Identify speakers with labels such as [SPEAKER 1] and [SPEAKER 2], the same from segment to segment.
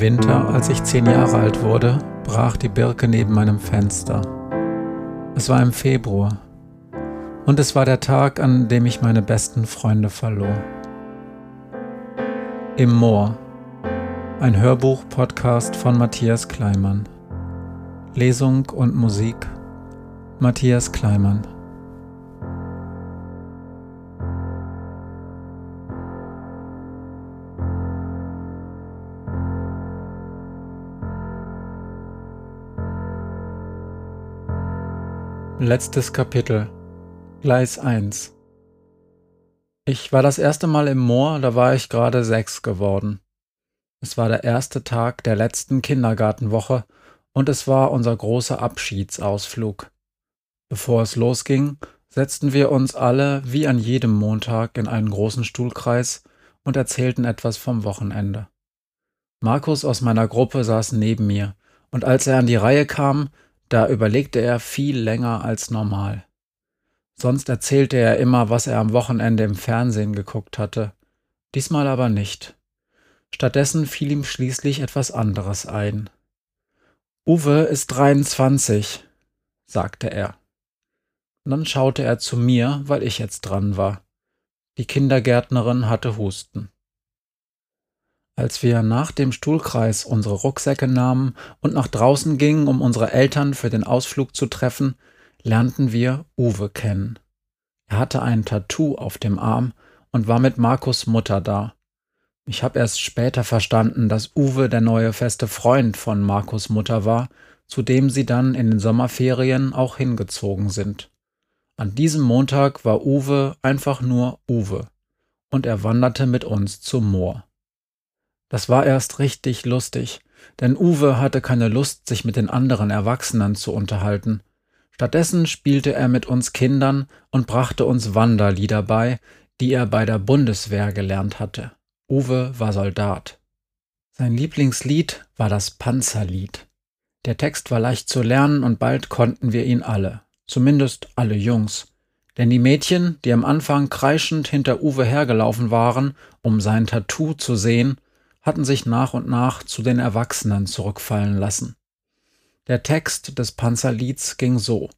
[SPEAKER 1] Winter, als ich zehn Jahre alt wurde, brach die Birke neben meinem Fenster. Es war im Februar und es war der Tag, an dem ich meine besten Freunde verlor. Im Moor, ein Hörbuch-Podcast von Matthias Kleimann. Lesung und Musik Matthias Kleimann. Letztes Kapitel Gleis 1 Ich war das erste Mal im Moor, da war ich gerade sechs geworden. Es war der erste Tag der letzten Kindergartenwoche und es war unser großer Abschiedsausflug. Bevor es losging, setzten wir uns alle wie an jedem Montag in einen großen Stuhlkreis und erzählten etwas vom Wochenende. Markus aus meiner Gruppe saß neben mir, und als er an die Reihe kam, da überlegte er viel länger als normal. Sonst erzählte er immer, was er am Wochenende im Fernsehen geguckt hatte. Diesmal aber nicht. Stattdessen fiel ihm schließlich etwas anderes ein. Uwe ist 23, sagte er. dann schaute er zu mir, weil ich jetzt dran war. Die Kindergärtnerin hatte Husten. Als wir nach dem Stuhlkreis unsere Rucksäcke nahmen und nach draußen gingen, um unsere Eltern für den Ausflug zu treffen, lernten wir Uwe kennen. Er hatte ein Tattoo auf dem Arm und war mit Markus Mutter da. Ich habe erst später verstanden, dass Uwe der neue feste Freund von Markus Mutter war, zu dem sie dann in den Sommerferien auch hingezogen sind. An diesem Montag war Uwe einfach nur Uwe, und er wanderte mit uns zum Moor. Das war erst richtig lustig, denn Uwe hatte keine Lust, sich mit den anderen Erwachsenen zu unterhalten. Stattdessen spielte er mit uns Kindern und brachte uns Wanderlieder bei, die er bei der Bundeswehr gelernt hatte. Uwe war Soldat. Sein Lieblingslied war das Panzerlied. Der Text war leicht zu lernen und bald konnten wir ihn alle, zumindest alle Jungs. Denn die Mädchen, die am Anfang kreischend hinter Uwe hergelaufen waren, um sein Tattoo zu sehen, hatten sich nach und nach zu den Erwachsenen zurückfallen lassen. Der Text des Panzerlieds ging so.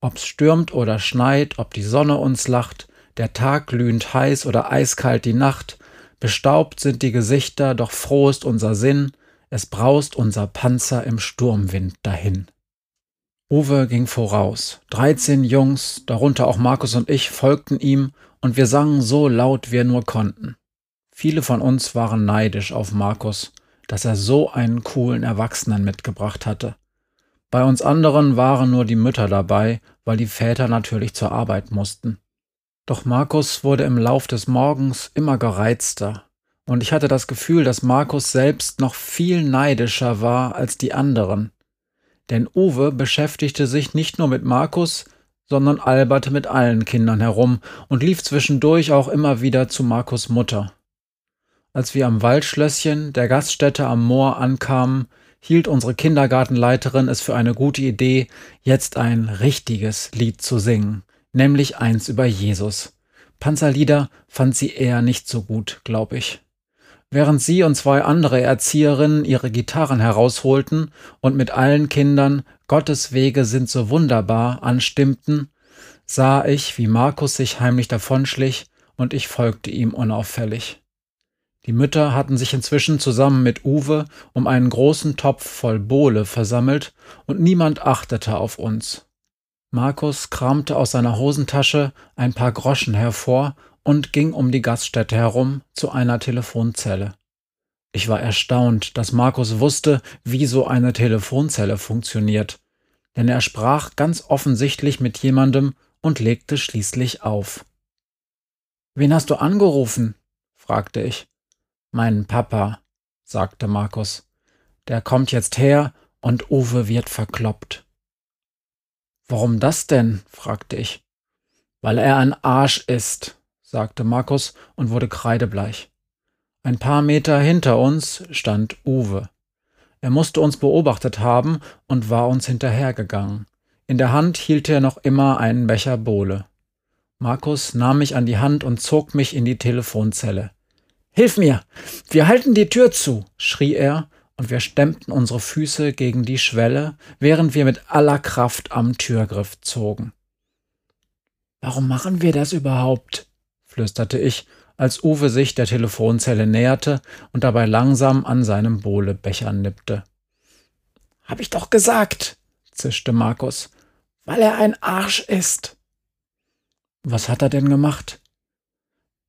[SPEAKER 1] Ob's stürmt oder schneit, ob die Sonne uns lacht, der Tag glühend heiß oder eiskalt die Nacht, bestaubt sind die Gesichter, doch froh ist unser Sinn, es braust unser Panzer im Sturmwind dahin. Uwe ging voraus. Dreizehn Jungs, darunter auch Markus und ich, folgten ihm, und wir sangen so laut wir nur konnten. Viele von uns waren neidisch auf Markus, dass er so einen coolen Erwachsenen mitgebracht hatte. Bei uns anderen waren nur die Mütter dabei, weil die Väter natürlich zur Arbeit mussten. Doch Markus wurde im Lauf des Morgens immer gereizter, und ich hatte das Gefühl, dass Markus selbst noch viel neidischer war als die anderen. Denn Uwe beschäftigte sich nicht nur mit Markus, sondern alberte mit allen Kindern herum und lief zwischendurch auch immer wieder zu Markus Mutter. Als wir am Waldschlösschen, der Gaststätte am Moor, ankamen, hielt unsere Kindergartenleiterin es für eine gute Idee, jetzt ein richtiges Lied zu singen, nämlich eins über Jesus. Panzerlieder fand sie eher nicht so gut, glaub ich. Während sie und zwei andere Erzieherinnen ihre Gitarren herausholten und mit allen Kindern Gottes Wege sind so wunderbar anstimmten, sah ich, wie Markus sich heimlich davonschlich, und ich folgte ihm unauffällig. Die Mütter hatten sich inzwischen zusammen mit Uwe um einen großen Topf voll Bohle versammelt, und niemand achtete auf uns. Markus kramte aus seiner Hosentasche ein paar Groschen hervor und ging um die Gaststätte herum zu einer Telefonzelle. Ich war erstaunt, dass Markus wusste, wie so eine Telefonzelle funktioniert, denn er sprach ganz offensichtlich mit jemandem und legte schließlich auf. Wen hast du angerufen? fragte ich. Mein Papa, sagte Markus. Der kommt jetzt her und Uwe wird verkloppt. Warum das denn? fragte ich. Weil er ein Arsch ist, sagte Markus und wurde kreidebleich. Ein paar Meter hinter uns stand Uwe. Er musste uns beobachtet haben und war uns hinterhergegangen. In der Hand hielt er noch immer einen Becher Bohle. Markus nahm mich an die Hand und zog mich in die Telefonzelle. Hilf mir! Wir halten die Tür zu! schrie er, und wir stemmten unsere Füße gegen die Schwelle, während wir mit aller Kraft am Türgriff zogen. Warum machen wir das überhaupt? flüsterte ich, als Uwe sich der Telefonzelle näherte und dabei langsam an seinem Bohlebecher nippte. Hab ich doch gesagt, zischte Markus, weil er ein Arsch ist. Was hat er denn gemacht?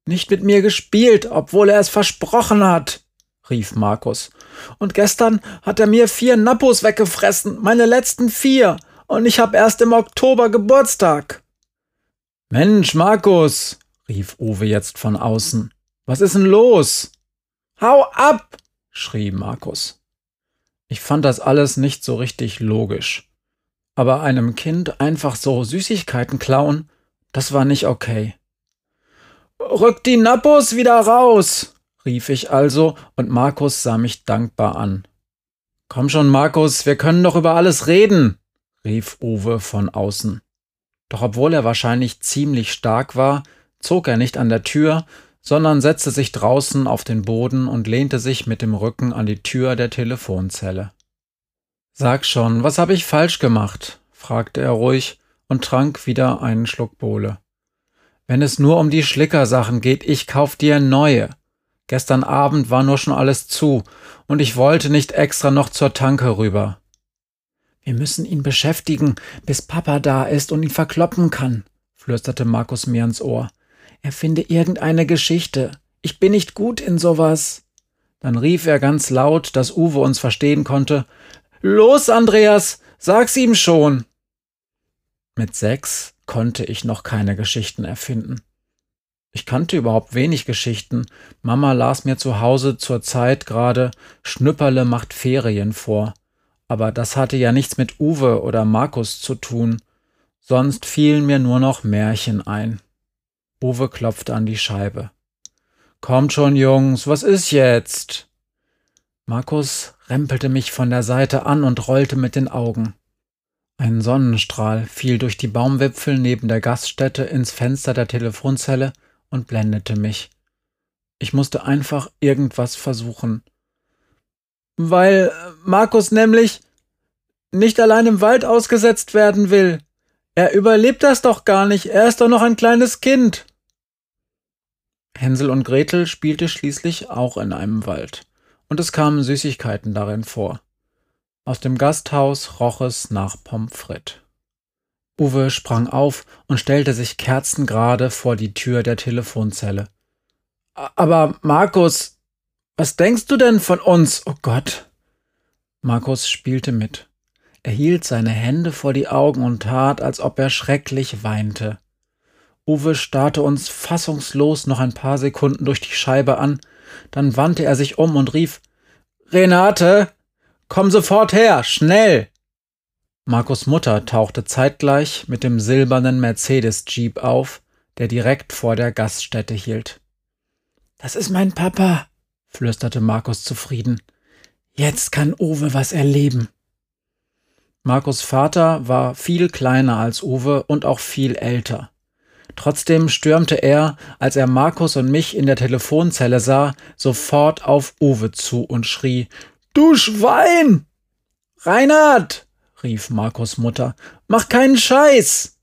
[SPEAKER 1] Nicht mit mir gespielt, obwohl er es versprochen hat, rief Markus. Und gestern hat er mir vier Nappos weggefressen, meine letzten vier, und ich hab erst im Oktober Geburtstag. Mensch, Markus, rief Uwe jetzt von außen. Was ist denn los? Hau ab! schrie Markus. Ich fand das alles nicht so richtig logisch. Aber einem Kind einfach so Süßigkeiten klauen, das war nicht okay. Rück die Nappos wieder raus, rief ich also, und Markus sah mich dankbar an. Komm schon, Markus, wir können doch über alles reden, rief Uwe von außen. Doch obwohl er wahrscheinlich ziemlich stark war, zog er nicht an der Tür, sondern setzte sich draußen auf den Boden und lehnte sich mit dem Rücken an die Tür der Telefonzelle. Sag schon, was habe ich falsch gemacht? fragte er ruhig und trank wieder einen Schluck Bohle. Wenn es nur um die Schlickersachen geht, ich kauf dir neue. Gestern Abend war nur schon alles zu, und ich wollte nicht extra noch zur Tanke rüber. Wir müssen ihn beschäftigen, bis Papa da ist und ihn verkloppen kann, flüsterte Markus mir ins Ohr. Er finde irgendeine Geschichte. Ich bin nicht gut in sowas. Dann rief er ganz laut, dass Uwe uns verstehen konnte. Los, Andreas, sag's ihm schon. Mit sechs konnte ich noch keine Geschichten erfinden. Ich kannte überhaupt wenig Geschichten. Mama las mir zu Hause zur Zeit gerade Schnüpperle macht Ferien vor. Aber das hatte ja nichts mit Uwe oder Markus zu tun. Sonst fielen mir nur noch Märchen ein. Uwe klopfte an die Scheibe. Kommt schon, Jungs, was ist jetzt? Markus rempelte mich von der Seite an und rollte mit den Augen. Ein Sonnenstrahl fiel durch die Baumwipfel neben der Gaststätte ins Fenster der Telefonzelle und blendete mich. Ich musste einfach irgendwas versuchen. Weil Markus nämlich nicht allein im Wald ausgesetzt werden will. Er überlebt das doch gar nicht, er ist doch noch ein kleines Kind. Hänsel und Gretel spielte schließlich auch in einem Wald, und es kamen Süßigkeiten darin vor. Aus dem Gasthaus roch es nach Pommes frites. Uwe sprang auf und stellte sich kerzengerade vor die Tür der Telefonzelle. Aber Markus, was denkst du denn von uns? Oh Gott. Markus spielte mit. Er hielt seine Hände vor die Augen und tat, als ob er schrecklich weinte. Uwe starrte uns fassungslos noch ein paar Sekunden durch die Scheibe an, dann wandte er sich um und rief Renate, Komm sofort her, schnell! Markus Mutter tauchte zeitgleich mit dem silbernen Mercedes-Jeep auf, der direkt vor der Gaststätte hielt. Das ist mein Papa, flüsterte Markus zufrieden. Jetzt kann Uwe was erleben. Markus Vater war viel kleiner als Uwe und auch viel älter. Trotzdem stürmte er, als er Markus und mich in der Telefonzelle sah, sofort auf Uwe zu und schrie Du Schwein! Reinhard! rief Markus Mutter. Mach keinen Scheiß!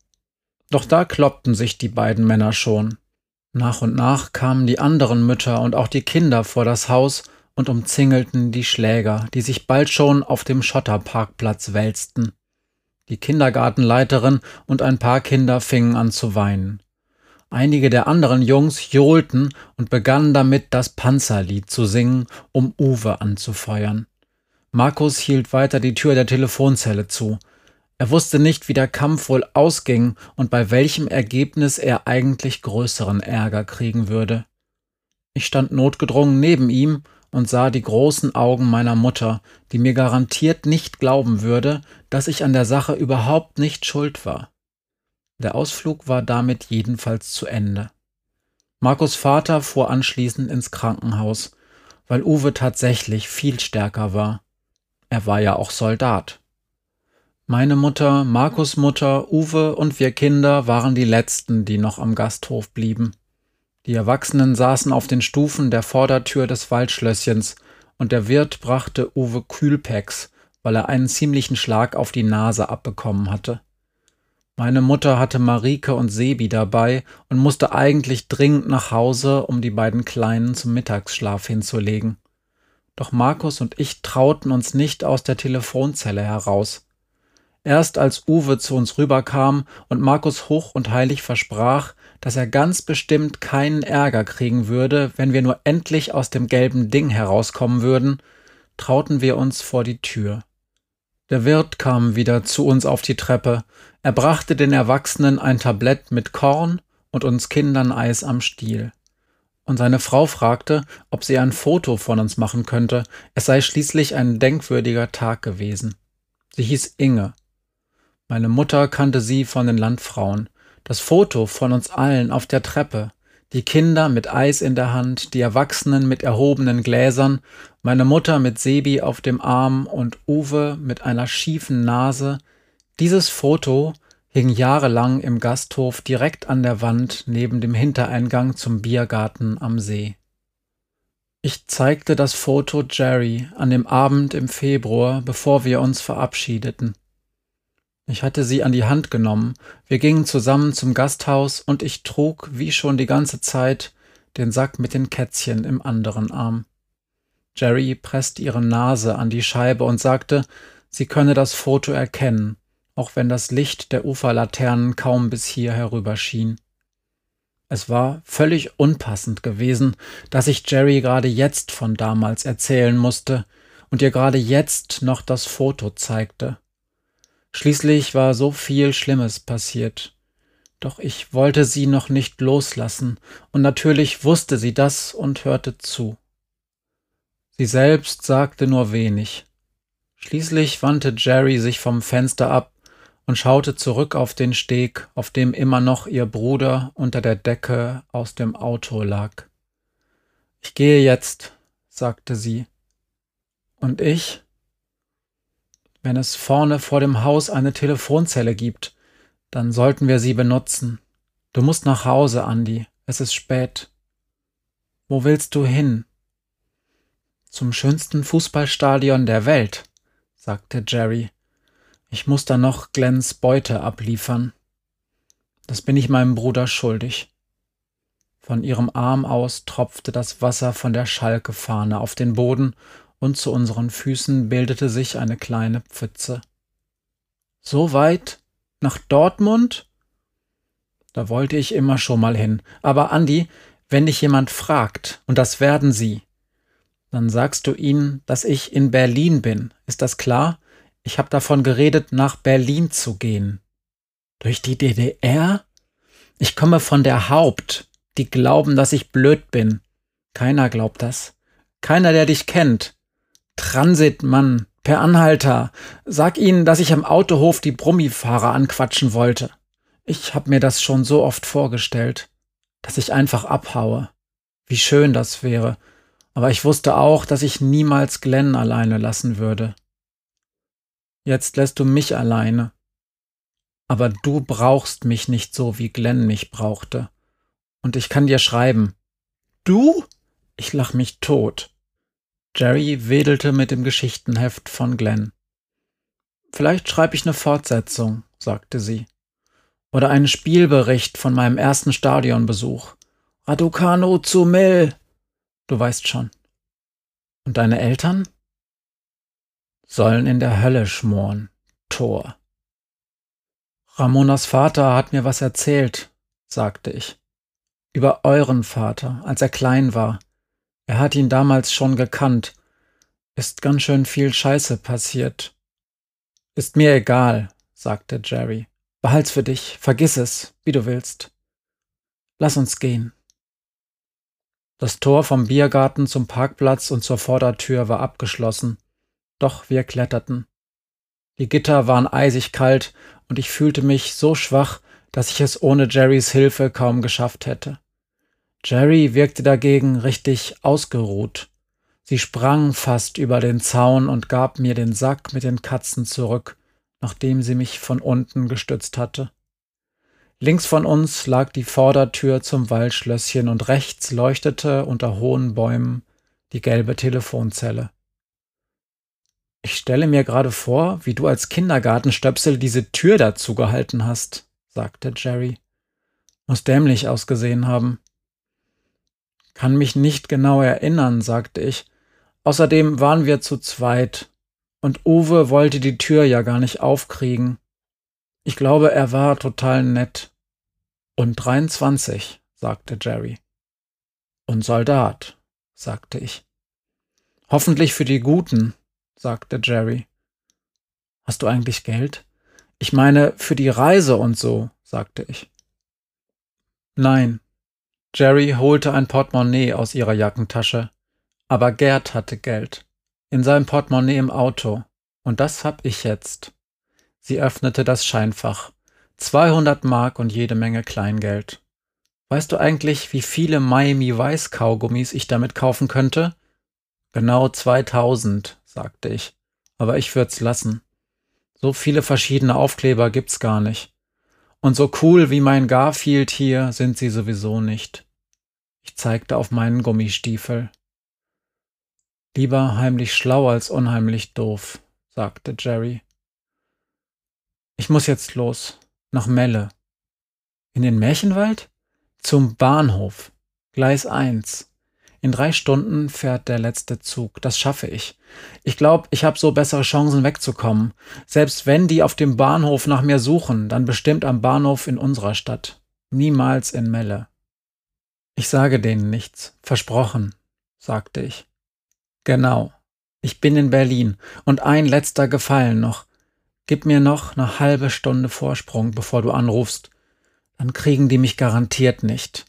[SPEAKER 1] Doch da kloppten sich die beiden Männer schon. Nach und nach kamen die anderen Mütter und auch die Kinder vor das Haus und umzingelten die Schläger, die sich bald schon auf dem Schotterparkplatz wälzten. Die Kindergartenleiterin und ein paar Kinder fingen an zu weinen. Einige der anderen Jungs johlten und begannen damit, das Panzerlied zu singen, um Uwe anzufeuern. Markus hielt weiter die Tür der Telefonzelle zu. Er wusste nicht, wie der Kampf wohl ausging und bei welchem Ergebnis er eigentlich größeren Ärger kriegen würde. Ich stand notgedrungen neben ihm und sah die großen Augen meiner Mutter, die mir garantiert nicht glauben würde, dass ich an der Sache überhaupt nicht schuld war. Der Ausflug war damit jedenfalls zu Ende. Markus Vater fuhr anschließend ins Krankenhaus, weil Uwe tatsächlich viel stärker war. Er war ja auch Soldat. Meine Mutter, Markus Mutter, Uwe und wir Kinder waren die letzten, die noch am Gasthof blieben. Die Erwachsenen saßen auf den Stufen der Vordertür des Waldschlösschens, und der Wirt brachte Uwe Kühlpacks, weil er einen ziemlichen Schlag auf die Nase abbekommen hatte. Meine Mutter hatte Marike und Sebi dabei und musste eigentlich dringend nach Hause, um die beiden Kleinen zum Mittagsschlaf hinzulegen. Doch Markus und ich trauten uns nicht aus der Telefonzelle heraus. Erst als Uwe zu uns rüberkam und Markus hoch und heilig versprach, dass er ganz bestimmt keinen Ärger kriegen würde, wenn wir nur endlich aus dem gelben Ding herauskommen würden, trauten wir uns vor die Tür. Der Wirt kam wieder zu uns auf die Treppe. Er brachte den Erwachsenen ein Tablett mit Korn und uns Kindern Eis am Stiel. Und seine Frau fragte, ob sie ein Foto von uns machen könnte. Es sei schließlich ein denkwürdiger Tag gewesen. Sie hieß Inge. Meine Mutter kannte sie von den Landfrauen. Das Foto von uns allen auf der Treppe, die Kinder mit Eis in der Hand, die Erwachsenen mit erhobenen Gläsern, meine Mutter mit Sebi auf dem Arm und Uwe mit einer schiefen Nase. Dieses Foto hing jahrelang im Gasthof direkt an der Wand neben dem Hintereingang zum Biergarten am See. Ich zeigte das Foto Jerry an dem Abend im Februar, bevor wir uns verabschiedeten. Ich hatte sie an die Hand genommen, wir gingen zusammen zum Gasthaus und ich trug, wie schon die ganze Zeit, den Sack mit den Kätzchen im anderen Arm. Jerry presste ihre Nase an die Scheibe und sagte, sie könne das Foto erkennen, auch wenn das Licht der Uferlaternen kaum bis hier herüber schien. Es war völlig unpassend gewesen, dass ich Jerry gerade jetzt von damals erzählen musste und ihr gerade jetzt noch das Foto zeigte. Schließlich war so viel Schlimmes passiert. Doch ich wollte sie noch nicht loslassen, und natürlich wusste sie das und hörte zu. Sie selbst sagte nur wenig. Schließlich wandte Jerry sich vom Fenster ab und schaute zurück auf den Steg, auf dem immer noch ihr Bruder unter der Decke aus dem Auto lag. Ich gehe jetzt, sagte sie. Und ich? Wenn es vorne vor dem Haus eine Telefonzelle gibt, dann sollten wir sie benutzen. Du musst nach Hause, Andy. Es ist spät. Wo willst du hin? Zum schönsten Fußballstadion der Welt, sagte Jerry. Ich muss da noch Glens Beute abliefern. Das bin ich meinem Bruder schuldig. Von ihrem Arm aus tropfte das Wasser von der Schalkefahne auf den Boden und zu unseren Füßen bildete sich eine kleine Pfütze. So weit? Nach Dortmund? Da wollte ich immer schon mal hin. Aber Andi, wenn dich jemand fragt, und das werden sie, dann sagst du ihnen, dass ich in Berlin bin. Ist das klar? Ich habe davon geredet, nach Berlin zu gehen. Durch die DDR? Ich komme von der Haupt. Die glauben, dass ich blöd bin. Keiner glaubt das. Keiner, der dich kennt. Transitmann, per Anhalter. Sag ihnen, dass ich am Autohof die Brummifahrer anquatschen wollte. Ich hab mir das schon so oft vorgestellt, dass ich einfach abhaue. Wie schön das wäre. Aber ich wusste auch, dass ich niemals Glenn alleine lassen würde. Jetzt lässt du mich alleine. Aber du brauchst mich nicht so, wie Glenn mich brauchte. Und ich kann dir schreiben. Du? Ich lach mich tot. Jerry wedelte mit dem Geschichtenheft von Glenn. Vielleicht schreibe ich eine Fortsetzung, sagte sie. Oder einen Spielbericht von meinem ersten Stadionbesuch. Raducano zu Mill. Du weißt schon. Und deine Eltern? Sollen in der Hölle schmoren. Tor. Ramonas Vater hat mir was erzählt, sagte ich. Über euren Vater, als er klein war. Er hat ihn damals schon gekannt. Ist ganz schön viel Scheiße passiert. Ist mir egal, sagte Jerry. Behalt's für dich, vergiss es, wie du willst. Lass uns gehen. Das Tor vom Biergarten zum Parkplatz und zur Vordertür war abgeschlossen, doch wir kletterten. Die Gitter waren eisig kalt und ich fühlte mich so schwach, dass ich es ohne Jerrys Hilfe kaum geschafft hätte. Jerry wirkte dagegen richtig ausgeruht. Sie sprang fast über den Zaun und gab mir den Sack mit den Katzen zurück, nachdem sie mich von unten gestützt hatte. Links von uns lag die Vordertür zum Waldschlösschen und rechts leuchtete unter hohen Bäumen die gelbe Telefonzelle. Ich stelle mir gerade vor, wie du als Kindergartenstöpsel diese Tür dazu gehalten hast, sagte Jerry. Muss dämlich ausgesehen haben. Kann mich nicht genau erinnern, sagte ich. Außerdem waren wir zu zweit, und Uwe wollte die Tür ja gar nicht aufkriegen. Ich glaube, er war total nett. Und 23, sagte Jerry. Und Soldat, sagte ich. Hoffentlich für die Guten, sagte Jerry. Hast du eigentlich Geld? Ich meine, für die Reise und so, sagte ich. Nein. Jerry holte ein Portemonnaie aus ihrer Jackentasche. Aber Gerd hatte Geld. In seinem Portemonnaie im Auto. Und das hab ich jetzt. Sie öffnete das Scheinfach. 200 Mark und jede Menge Kleingeld. Weißt du eigentlich, wie viele Miami Vice Kaugummis ich damit kaufen könnte? Genau 2000, sagte ich. Aber ich würd's lassen. So viele verschiedene Aufkleber gibt's gar nicht. Und so cool wie mein Garfield hier sind sie sowieso nicht. Ich zeigte auf meinen Gummistiefel. Lieber heimlich schlau als unheimlich doof, sagte Jerry. Ich muss jetzt los. Nach Melle. In den Märchenwald? Zum Bahnhof. Gleis 1. In drei Stunden fährt der letzte Zug. Das schaffe ich. Ich glaube, ich habe so bessere Chancen wegzukommen. Selbst wenn die auf dem Bahnhof nach mir suchen, dann bestimmt am Bahnhof in unserer Stadt. Niemals in Melle. Ich sage denen nichts. Versprochen, sagte ich. Genau. Ich bin in Berlin. Und ein letzter Gefallen noch. Gib mir noch eine halbe Stunde Vorsprung, bevor du anrufst. Dann kriegen die mich garantiert nicht.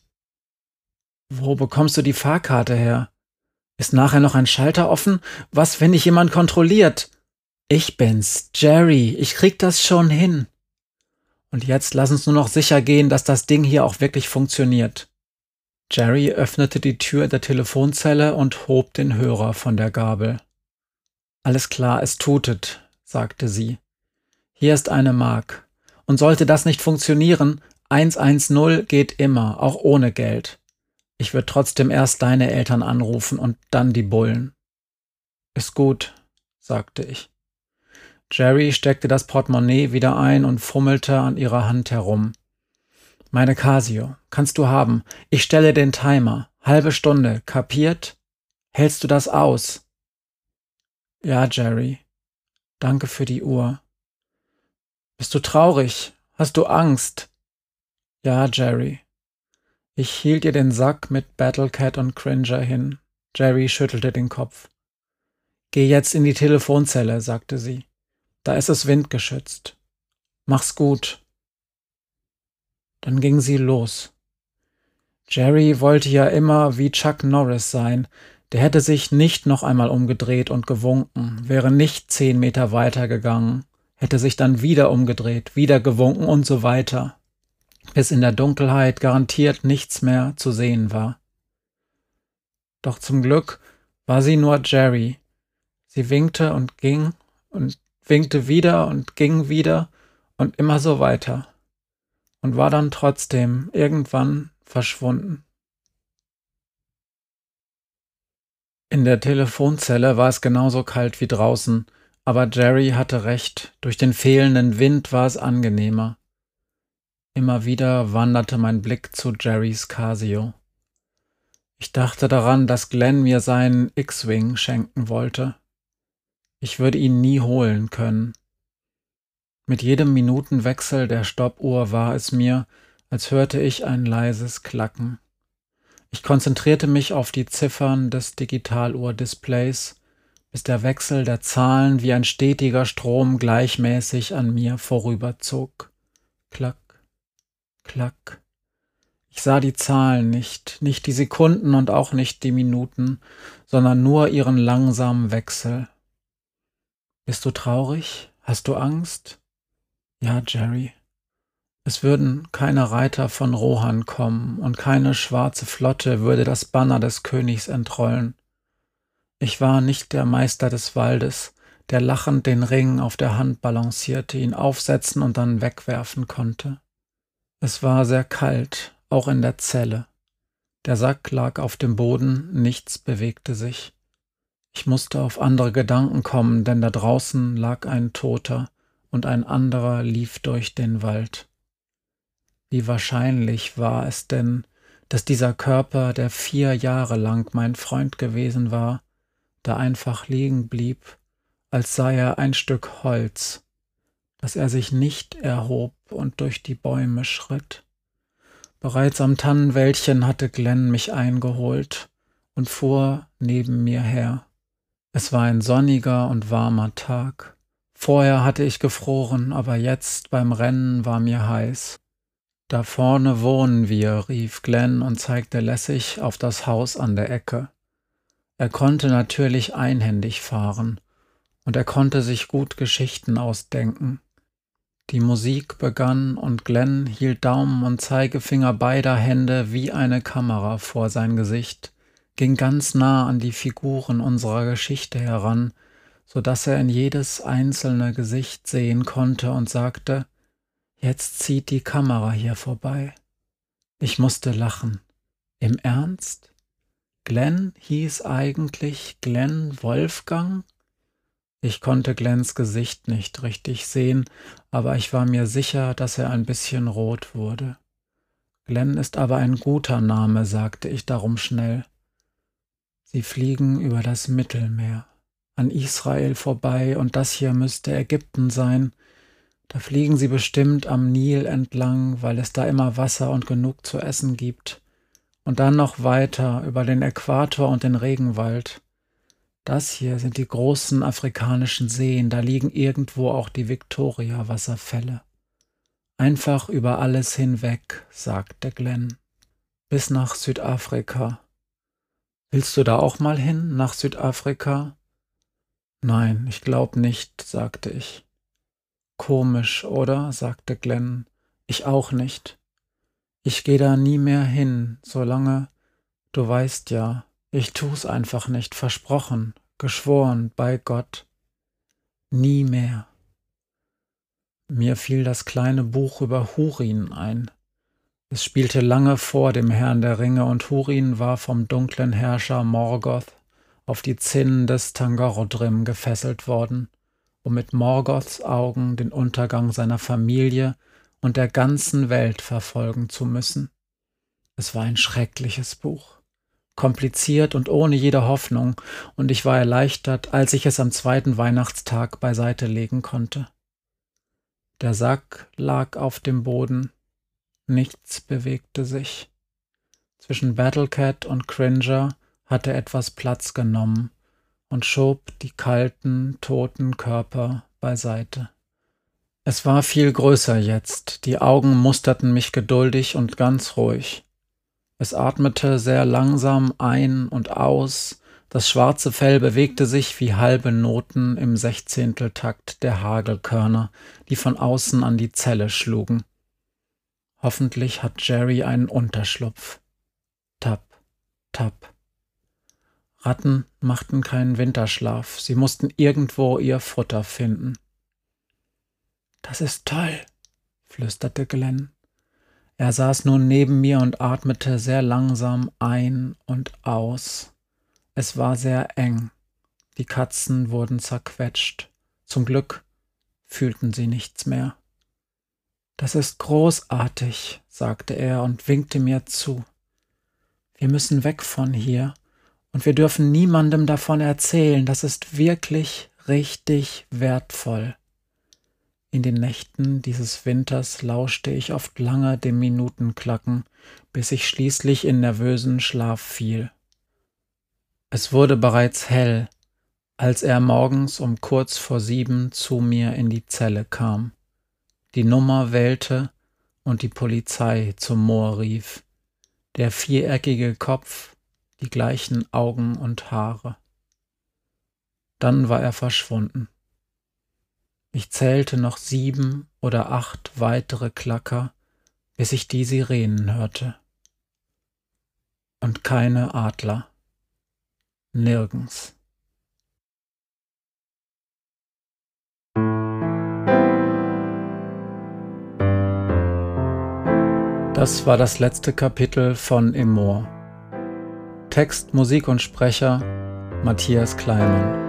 [SPEAKER 1] Wo bekommst du die Fahrkarte her? Ist nachher noch ein Schalter offen? Was, wenn dich jemand kontrolliert? Ich bin's, Jerry. Ich krieg das schon hin. Und jetzt lass uns nur noch sicher gehen, dass das Ding hier auch wirklich funktioniert. Jerry öffnete die Tür der Telefonzelle und hob den Hörer von der Gabel. Alles klar, es tutet, sagte sie. Hier ist eine Mark. Und sollte das nicht funktionieren, 110 geht immer, auch ohne Geld. Ich würde trotzdem erst deine Eltern anrufen und dann die Bullen. Ist gut, sagte ich. Jerry steckte das Portemonnaie wieder ein und fummelte an ihrer Hand herum. Meine Casio, kannst du haben. Ich stelle den Timer. Halbe Stunde, kapiert? Hältst du das aus? Ja, Jerry. Danke für die Uhr. Bist du traurig? Hast du Angst? Ja, Jerry. Ich hielt ihr den Sack mit Battlecat und Cringer hin. Jerry schüttelte den Kopf. Geh jetzt in die Telefonzelle, sagte sie. Da ist es windgeschützt. Mach's gut. Dann ging sie los. Jerry wollte ja immer wie Chuck Norris sein. Der hätte sich nicht noch einmal umgedreht und gewunken, wäre nicht zehn Meter weiter gegangen, hätte sich dann wieder umgedreht, wieder gewunken und so weiter bis in der Dunkelheit garantiert nichts mehr zu sehen war. Doch zum Glück war sie nur Jerry. Sie winkte und ging und winkte wieder und ging wieder und immer so weiter und war dann trotzdem irgendwann verschwunden. In der Telefonzelle war es genauso kalt wie draußen, aber Jerry hatte recht, durch den fehlenden Wind war es angenehmer. Immer wieder wanderte mein Blick zu Jerrys Casio. Ich dachte daran, dass Glenn mir seinen X-Wing schenken wollte. Ich würde ihn nie holen können. Mit jedem Minutenwechsel der Stoppuhr war es mir, als hörte ich ein leises Klacken. Ich konzentrierte mich auf die Ziffern des Digitaluhr-Displays, bis der Wechsel der Zahlen wie ein stetiger Strom gleichmäßig an mir vorüberzog. Klack, Klack. Ich sah die Zahlen nicht, nicht die Sekunden und auch nicht die Minuten, sondern nur ihren langsamen Wechsel. Bist du traurig? Hast du Angst? Ja, Jerry. Es würden keine Reiter von Rohan kommen und keine schwarze Flotte würde das Banner des Königs entrollen. Ich war nicht der Meister des Waldes, der lachend den Ring auf der Hand balancierte, ihn aufsetzen und dann wegwerfen konnte. Es war sehr kalt, auch in der Zelle. Der Sack lag auf dem Boden, nichts bewegte sich. Ich musste auf andere Gedanken kommen, denn da draußen lag ein Toter und ein anderer lief durch den Wald. Wie wahrscheinlich war es denn, dass dieser Körper, der vier Jahre lang mein Freund gewesen war, da einfach liegen blieb, als sei er ein Stück Holz, dass er sich nicht erhob und durch die Bäume schritt. Bereits am Tannenwäldchen hatte Glenn mich eingeholt und fuhr neben mir her. Es war ein sonniger und warmer Tag. Vorher hatte ich gefroren, aber jetzt beim Rennen war mir heiß. Da vorne wohnen wir, rief Glenn und zeigte lässig auf das Haus an der Ecke. Er konnte natürlich einhändig fahren, und er konnte sich gut Geschichten ausdenken. Die Musik begann und Glenn hielt Daumen und Zeigefinger beider Hände wie eine Kamera vor sein Gesicht, ging ganz nah an die Figuren unserer Geschichte heran, so dass er in jedes einzelne Gesicht sehen konnte und sagte, Jetzt zieht die Kamera hier vorbei. Ich musste lachen. Im Ernst? Glenn hieß eigentlich Glenn Wolfgang? Ich konnte Glenns Gesicht nicht richtig sehen, aber ich war mir sicher, dass er ein bisschen rot wurde. Glenn ist aber ein guter Name, sagte ich darum schnell. Sie fliegen über das Mittelmeer, an Israel vorbei, und das hier müsste Ägypten sein, da fliegen sie bestimmt am Nil entlang, weil es da immer Wasser und genug zu essen gibt. Und dann noch weiter über den Äquator und den Regenwald. Das hier sind die großen afrikanischen Seen, da liegen irgendwo auch die Victoria-Wasserfälle. Einfach über alles hinweg, sagte Glenn. Bis nach Südafrika. Willst du da auch mal hin, nach Südafrika? Nein, ich glaub nicht, sagte ich. Komisch, oder? sagte Glenn. Ich auch nicht. Ich geh da nie mehr hin, solange, du weißt ja, ich tu's einfach nicht, versprochen, geschworen, bei Gott. Nie mehr. Mir fiel das kleine Buch über Hurin ein. Es spielte lange vor dem Herrn der Ringe und Hurin war vom dunklen Herrscher Morgoth auf die Zinnen des Tangorodrim gefesselt worden um mit Morgoths Augen den Untergang seiner Familie und der ganzen Welt verfolgen zu müssen. Es war ein schreckliches Buch, kompliziert und ohne jede Hoffnung, und ich war erleichtert, als ich es am zweiten Weihnachtstag beiseite legen konnte. Der Sack lag auf dem Boden, nichts bewegte sich. Zwischen Battlecat und Cringer hatte etwas Platz genommen, und schob die kalten, toten Körper beiseite. Es war viel größer jetzt, die Augen musterten mich geduldig und ganz ruhig. Es atmete sehr langsam ein und aus, das schwarze Fell bewegte sich wie halbe Noten im Sechzehnteltakt der Hagelkörner, die von außen an die Zelle schlugen. Hoffentlich hat Jerry einen Unterschlupf. Tap, tap. Ratten machten keinen Winterschlaf, sie mussten irgendwo ihr Futter finden. Das ist toll, flüsterte Glenn. Er saß nun neben mir und atmete sehr langsam ein und aus. Es war sehr eng. Die Katzen wurden zerquetscht. Zum Glück fühlten sie nichts mehr. Das ist großartig, sagte er und winkte mir zu. Wir müssen weg von hier. Und wir dürfen niemandem davon erzählen. Das ist wirklich richtig wertvoll. In den Nächten dieses Winters lauschte ich oft lange dem Minutenklacken, bis ich schließlich in nervösen Schlaf fiel. Es wurde bereits hell, als er morgens um kurz vor sieben zu mir in die Zelle kam, die Nummer wählte und die Polizei zum Moor rief. Der viereckige Kopf die gleichen Augen und Haare. Dann war er verschwunden. Ich zählte noch sieben oder acht weitere Klacker, bis ich die Sirenen hörte. Und keine Adler. Nirgends. Das war das letzte Kapitel von Im Moor. Text, Musik und Sprecher Matthias Kleimann.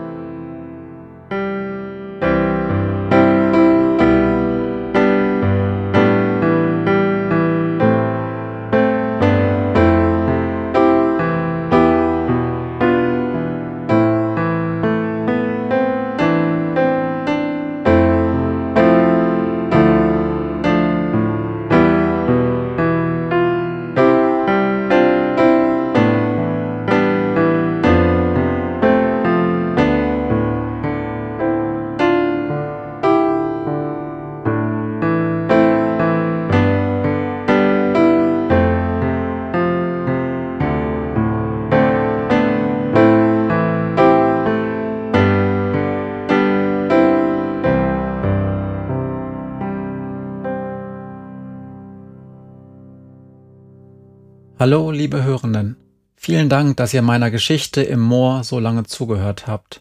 [SPEAKER 1] Hallo, liebe Hörenden. Vielen Dank, dass ihr meiner Geschichte im Moor so lange zugehört habt.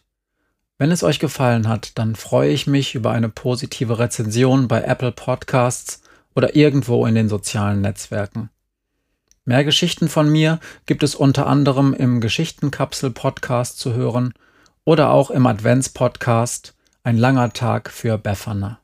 [SPEAKER 1] Wenn es euch gefallen hat, dann freue ich mich über eine positive Rezension bei Apple Podcasts oder irgendwo in den sozialen Netzwerken. Mehr Geschichten von mir gibt es unter anderem im Geschichtenkapsel Podcast zu hören oder auch im Advents Podcast Ein langer Tag für Befana.